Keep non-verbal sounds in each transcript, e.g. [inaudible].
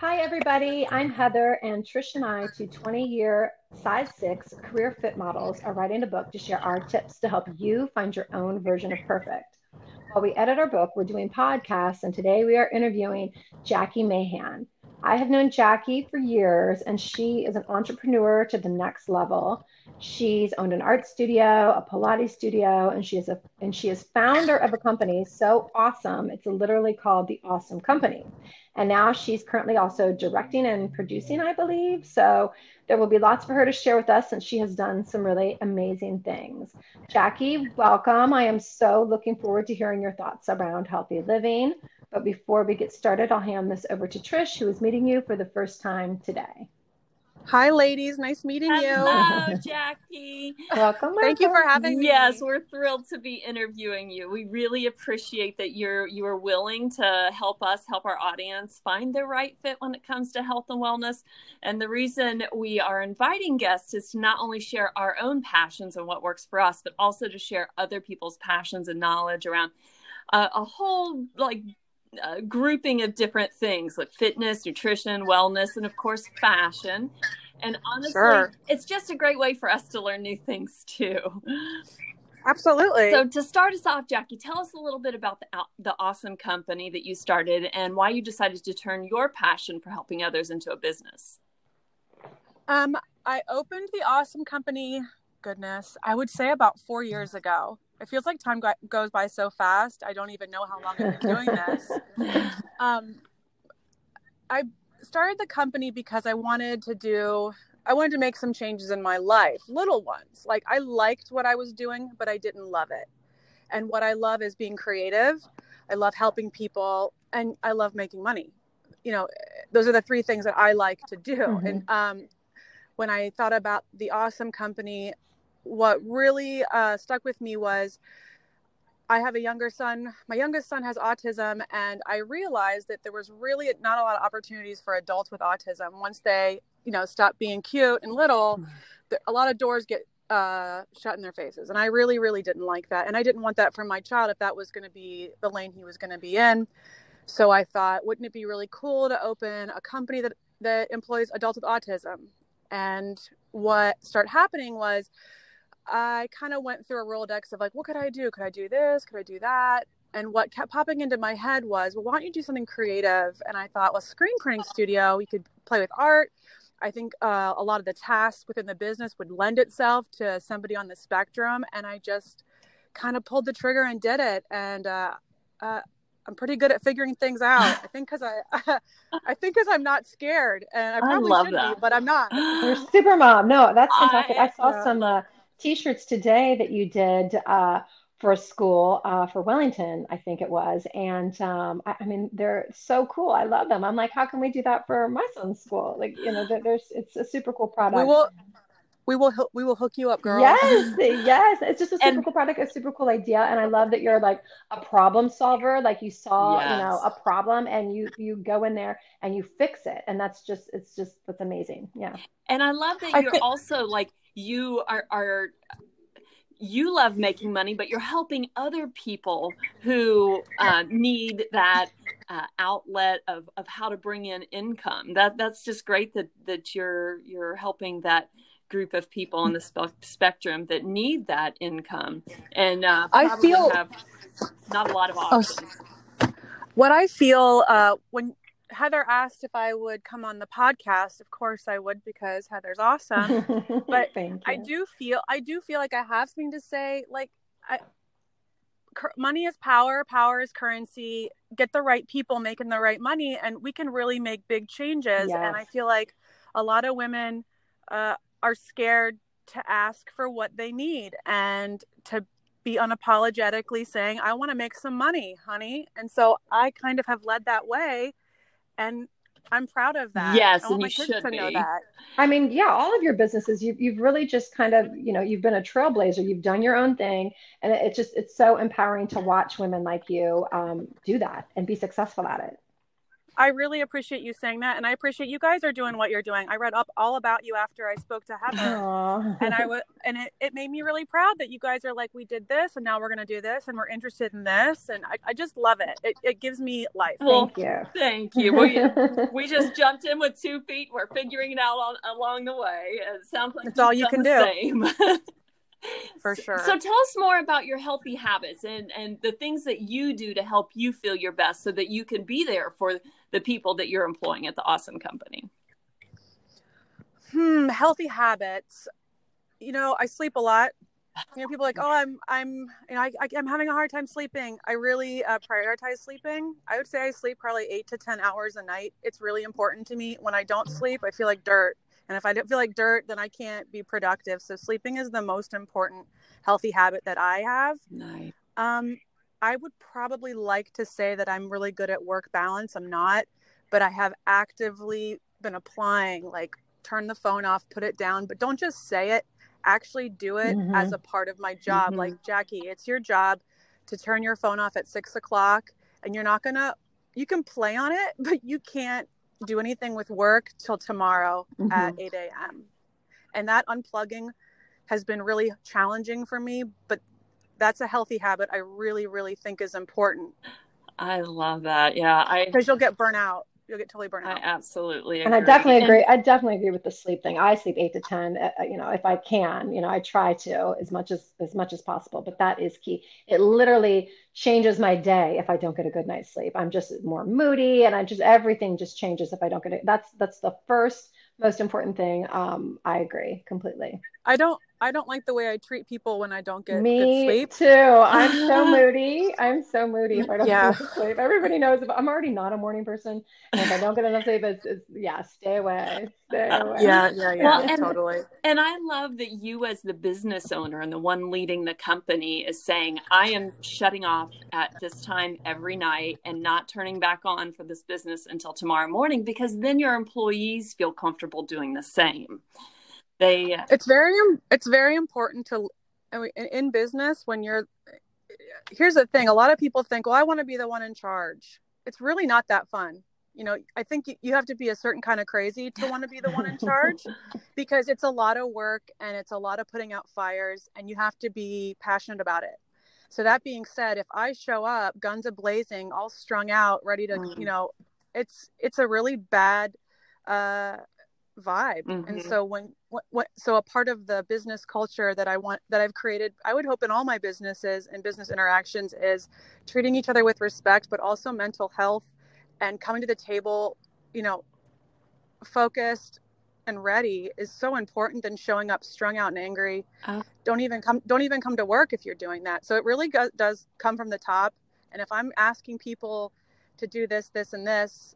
Hi, everybody. I'm Heather, and Trish and I, two 20 year size six career fit models, are writing a book to share our tips to help you find your own version of perfect. While we edit our book, we're doing podcasts, and today we are interviewing Jackie Mahan. I have known Jackie for years, and she is an entrepreneur to the next level. She's owned an art studio, a Pilates studio, and she is a and she is founder of a company so awesome. It's literally called the Awesome Company. And now she's currently also directing and producing, I believe. So there will be lots for her to share with us since she has done some really amazing things. Jackie, welcome. I am so looking forward to hearing your thoughts around healthy living. But before we get started, I'll hand this over to Trish, who is meeting you for the first time today. Hi, ladies. Nice meeting Hello, you. Hello, [laughs] Jackie. Welcome. Thank you for having me. Yes, we're thrilled to be interviewing you. We really appreciate that you're you are willing to help us help our audience find the right fit when it comes to health and wellness. And the reason we are inviting guests is to not only share our own passions and what works for us, but also to share other people's passions and knowledge around uh, a whole like uh, grouping of different things like fitness, nutrition, wellness, and of course, fashion. And honestly, sure. it's just a great way for us to learn new things too. Absolutely. So, to start us off, Jackie, tell us a little bit about the, the awesome company that you started and why you decided to turn your passion for helping others into a business. Um, I opened the awesome company, goodness, I would say about four years ago it feels like time go- goes by so fast. I don't even know how long I've been doing this. [laughs] Um, I started the company because I wanted to do, I wanted to make some changes in my life, little ones. Like I liked what I was doing, but I didn't love it. And what I love is being creative. I love helping people, and I love making money. You know, those are the three things that I like to do. Mm-hmm. And um, when I thought about the awesome company, what really uh, stuck with me was I have a younger son. My youngest son has autism, and I realized that there was really not a lot of opportunities for adults with autism. Once they, you know, stop being cute and little, mm. a lot of doors get uh, shut in their faces. And I really, really didn't like that. And I didn't want that for my child if that was going to be the lane he was going to be in. So I thought, wouldn't it be really cool to open a company that, that employs adults with autism? And what started happening was I kind of went through a Rolodex of like, what could I do? Could I do this? Could I do that? And what kept popping into my head was, well, why don't you do something creative? And I thought, well, screen printing studio, you could play with art. I think uh, a lot of the tasks within the business would lend itself to somebody on the spectrum. And I just kind of pulled the trigger and did it. And uh, uh, I'm pretty good at figuring things out. I think because I, [laughs] I think because I'm not scared, and I probably I should that. be, but I'm not. You're super mom. No, that's fantastic. I, I saw yeah. some uh, t-shirts today that you did uh, for school uh, for Wellington, I think it was. And um, I, I, mean, they're so cool. I love them. I'm like, how can we do that for my son's school? Like, you know, there's it's a super cool product. We will, we will, we will hook you up, girl. Yes, yes. It's just a super and, cool product, a super cool idea, and I love that you're like a problem solver. Like you saw, yes. you know, a problem, and you you go in there and you fix it, and that's just it's just that's amazing. Yeah. And I love that you're also like you are are you love making money, but you're helping other people who uh, need that uh, outlet of, of how to bring in income. That that's just great that that you're you're helping that group of people on the spe- spectrum that need that income, and uh, I feel have not a lot of oh, options. Oh, what I feel uh, when Heather asked if I would come on the podcast. Of course I would because Heather's awesome. [laughs] But I do feel I do feel like I have something to say. Like I, money is power, power is currency. Get the right people making the right money, and we can really make big changes. Yes. And I feel like a lot of women uh, are scared to ask for what they need and to be unapologetically saying, "I want to make some money, honey." And so I kind of have led that way and I'm proud of that. Yes, I and you should be. I mean, yeah, all of your businesses, you've you've really just kind of, you know, you've been a trailblazer. You've done your own thing, and it's just it's so empowering to watch women like you um, do that and be successful at it. I really appreciate you saying that, and I appreciate you guys are doing what you're doing. I read up all about you after I spoke to Heather, Aw. and I [laughs] was, and it, it made me really proud that you guys are like, we did this, and now we're gonna do this, and we're interested in this, and I, I just love it. It, it gives me life. Well, Thank you. thank you. We, [laughs] we just jumped in with two feet. We're figuring it out on, along the way. It sounds like It's all you've you done can the do. [laughs] [laughs] For So- sure. So tell us more about your healthy habits and and the things that you do to help you feel your best, so that you can be there for the people that you're employing at the awesome company. hmm, healthy habits. You know, I sleep a lot. You know, people are like, oh, I'm, I'm, you know, I, I, I'm having a hard time sleeping. I really uh, prioritize sleeping. I would say I sleep probably eight to ten hours a night. It's really important to me. When I don't sleep, I feel like dirt, and if I don't feel like dirt, then I can't be productive. So sleeping is the most important healthy habit that I have. Nice. Um, I would probably like to say that I'm really good at work balance. I'm not, but I have actively been applying like turn the phone off, put it down, but don't just say it. Actually do it Mhm. as a part of my job. Mhm. Like Jackie, it's your job to turn your phone off at six o'clock, and you're not gonna. You can play on it, [laughs] but you can't do anything with work till tomorrow at mm-hmm. 8 a.m. And that unplugging has been really challenging for me, but that's a healthy habit I really, really think is important I love that. Yeah, I because you'll get burnt out. You'll get totally burnt out. I out. absolutely And I agree. definitely agree. I definitely agree with the sleep thing. I sleep eight to ten. uh, uh, You know, if I can, you know, I try to as much as as much as possible. But that is key. It literally changes my day if I don't get a good night's sleep. I'm just more moody, and I just everything just changes if I don't get it. That's that's the first most important thing. Um, I agree completely. I don't. I don't like the way I treat people when I don't get good Me sleep. too. I'm so [laughs] moody. I'm so moody if I don't Yeah. get enough sleep. Everybody knows if I'm already not a morning person, and if I don't get enough sleep, it's, it's yeah, stay away, stay uh, away. Yeah, yeah, yeah, Well, and- totally. And I love that you, as the business owner and the one leading the company, is saying, I am shutting off at this time every night and not turning back on for this business until tomorrow morning because then your employees feel comfortable doing the same. They, It's very. It's very important to. I mean, in- in business, when you're. Here's the thing: a lot of people think, "Well, I want to be the one in charge." It's really not that fun. You know, I think you, you have to be a certain kind of crazy to want to be the one in charge. [laughs] because it's a lot of work and it's a lot of putting out fires and you have to be passionate about it so that being said if i show up guns a blazing all strung out ready to Mm. you know it's it's a really bad uh vibe and Mhm. so when what, what so a part of the business culture that i want that i've created i would hope in all my businesses and business interactions is treating each other with respect but also mental health and coming to the table you know focused and ready is so important than showing up strung out and angry Oh. don't even come don't even come to work if you're doing that so it really go, does come from the top and if i'm asking people to do this this and this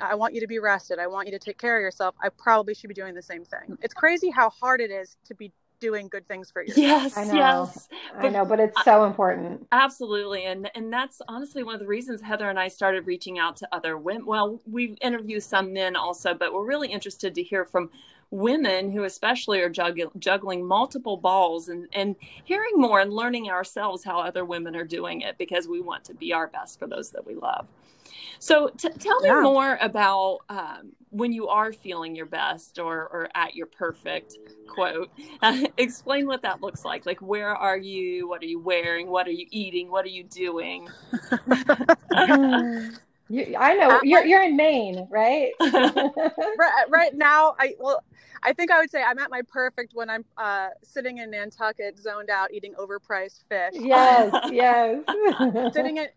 I- I want you to be rested. I want you to take care of yourself. I probably should be doing the same thing. It's crazy how hard it is to be doing good things for yourself. yes, I know. yes. I know, but it's so important. Absolutely, and and that's honestly one of the reasons Heather and I started reaching out to other women. Well, we interview some men also, but we're really interested to hear from women who especially are jugg- juggling multiple balls and and hearing more and learning ourselves how other women are doing it because we want to be our best for those that we love. So t- tell me Yeah. more about um, when you are feeling your best or or at your perfect quote. [laughs] explain what that looks like. Like where are you? What are you wearing? What are you eating? What are you doing? [laughs] You, I [laughs] know Uh, you're you're in Maine, right? right, right now, I well, I think I would say I'm at my perfect when I'm uh, sitting in Nantucket, zoned out, eating overpriced fish. yes, yes. sitting in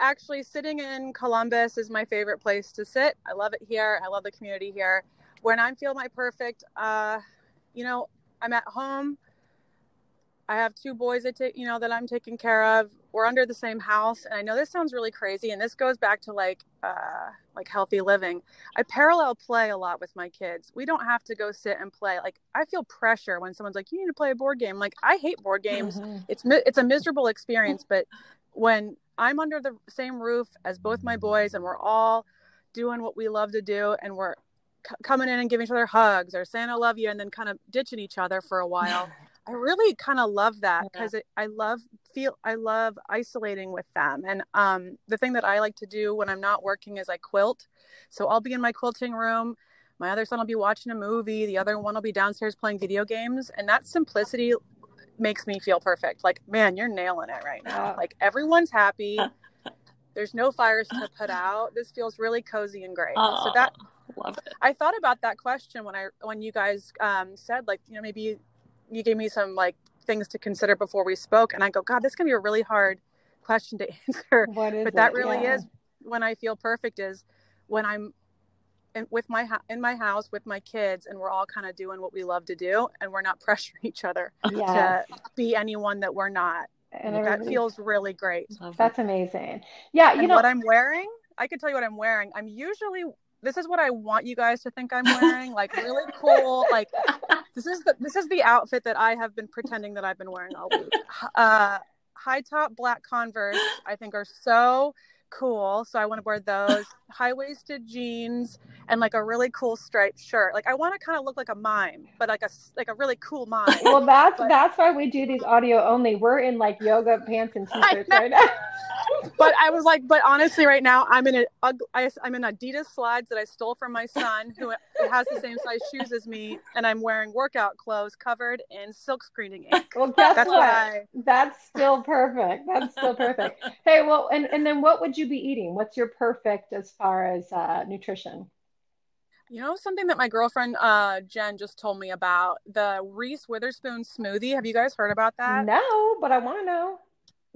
actually sitting in Columbus is my favorite place to sit. I love it here. I love the community here. When I feel my perfect, uh, you know, I'm at home. I have two boys that take, you know, that I'm taking care of. We're under the same house, and I know this sounds really crazy, and this goes back to like, uh, like healthy living. I parallel play a lot with my kids. We don't have to go sit and play. Like, I feel pressure when someone's like, "You need to play a board game." Like, I hate board games Mhm. it's mi- it's a miserable experience but when i'm under the same roof as both my boys and we're all doing what we love to do and we're c- coming in and giving each other hugs or saying i love you and then kind of ditching each other for a while [laughs] I really kind of love that because yeah. I love feel I love isolating with them. And um, the thing that I like to do when I'm not working is I quilt. So I'll be in my quilting room. My other son will be watching a movie. The other one will be downstairs playing video games. And that simplicity makes me feel perfect. Like, man, you're nailing it right now. Like everyone's happy. There's no fires to put out. This feels really cozy and great. Aww, so that love it. I thought about that question when I when you guys um, said like you know maybe you gave me some like things to consider before we spoke, and I go, God, this can be a really hard question to [laughs] answer. What is but that it? really yeah. is when I feel perfect is when I'm in, with my in my house with my kids and we're all kind of doing what we love to do and we're not [laughs] pressuring each other yes. to be anyone that we're not. And that feels really great. That's amazing. Yeah you and know what i'm wearing i can tell you what i'm wearing. I'm usually this is what i want you guys to think i'm wearing like really cool like [laughs] this is the this is the outfit that i have been pretending that i've been wearing all week. Uh high top black converse i think are so cool. So I want to wear those [laughs] high waisted jeans and like a really cool striped shirt. Like I want to kind of look like a mime, but like a like a really cool mime. Well, that's but, that's why we do these audio only. We're in like yoga pants and [laughs] t-shirts right now. [laughs] but I was like, but honestly, right now I'm in a I'm in Adidas slides that I stole from my son, who has the same size shoes as me, and I'm wearing workout clothes covered in silk screening ink. Well, guess That's what? why- That's still perfect. That's still perfect. Hey, well, and and then what would you be eating? What's your perfect as far as uh, nutrition? You know something that my girlfriend uh, Jen just told me about the Reese Witherspoon smoothie. Have you guys heard about that? No, but I want to know.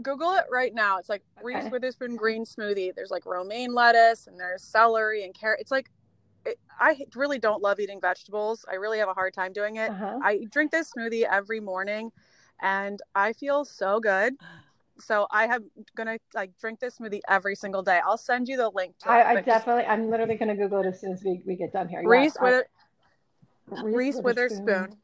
Google it right now. It's like Okay. Reese Witherspoon green smoothie. There's like romaine lettuce and there's celery and carrot. It's like it, I really don't love eating vegetables. I really have a hard time doing it. Uh-huh. I drink this smoothie every morning and I feel so good. [gasps] So I have gonna like drink this smoothie every single day. I'll send you the link to it. I, I but just definitely, I'm literally going to Google it as soon as we, we get done here. Reese, I- Wither- Reese Reese Witherspoon. smoothie.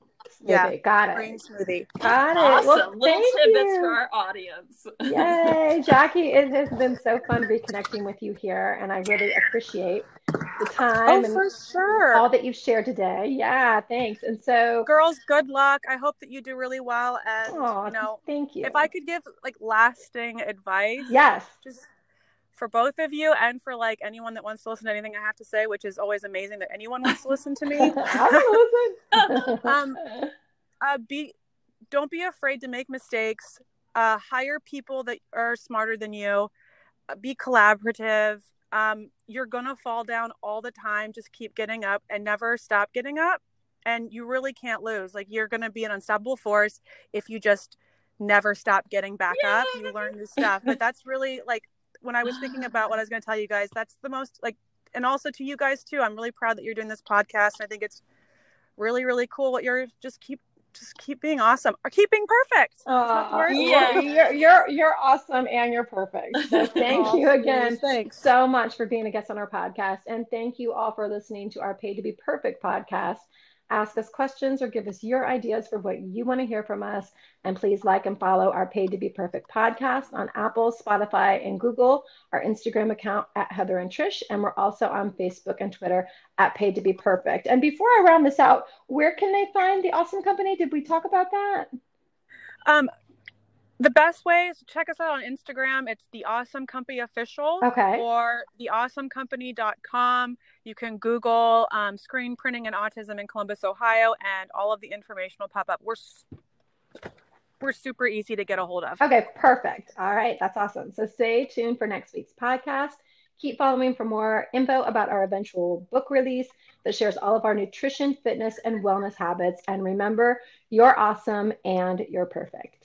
Yeah, got it. green smoothie. Got it. Awesome. Well, Little thank tidbits you. for our audience. Yay, [laughs] Jackie! It has been so fun reconnecting with you here, and I really appreciate the oh, time Oh, and for sure. all that you've shared today. Yeah, thanks. And so, Girls, good luck. I hope that you do really well. And Aw, you know, thank you. if I could give like lasting advice, yes, just for both of you and for like anyone that wants to listen to anything I have to say, which is always amazing that anyone wants to listen to me. [laughs] I will listen. [laughs] [laughs] Um, uh, be don't be afraid to make mistakes. Uh, hire people that are smarter than you. Uh, be collaborative. Um, you're gonna fall down all the time. Just keep getting up and never stop getting up. And you really can't lose. Like you're gonna be an unstoppable force if you just never stop getting back up. You learn new stuff. But that's really like when I was thinking [gasps] about what I was gonna tell you guys. That's the most like, and also to you guys too. I'm really proud that you're doing this podcast. I think it's really really cool what you're just keep just keep being awesome or keep being perfect Is that the Aw, word? Yeah. [laughs] you're you're you're awesome and you're perfect. So [laughs] thank Aw, you please, again thanks so much for being a guest on our podcast, and thank you all for listening to our Paid to Be Perfect podcast. Ask us questions or give us your ideas for what you want to hear from us. And please like and follow our Paid to Be Perfect podcast on Apple, Spotify, and Google, our Instagram account at Heather and Trish, and we're also on Facebook and Twitter at Paid to Be Perfect. And before I round this out, where can they find the awesome company? Did we talk about that? um the best way is to check us out on instagram it's the awesome company official Okay. or theawesomecompany.com you can google um, screen printing and autism in columbus ohio and all of the information will pop up we're we're super easy to get a hold of Okay, perfect. All right, that's awesome. So stay tuned for next week's podcast. Keep following for more info about our eventual book release that shares all of our nutrition, fitness, and wellness habits. And remember, you're awesome and you're perfect.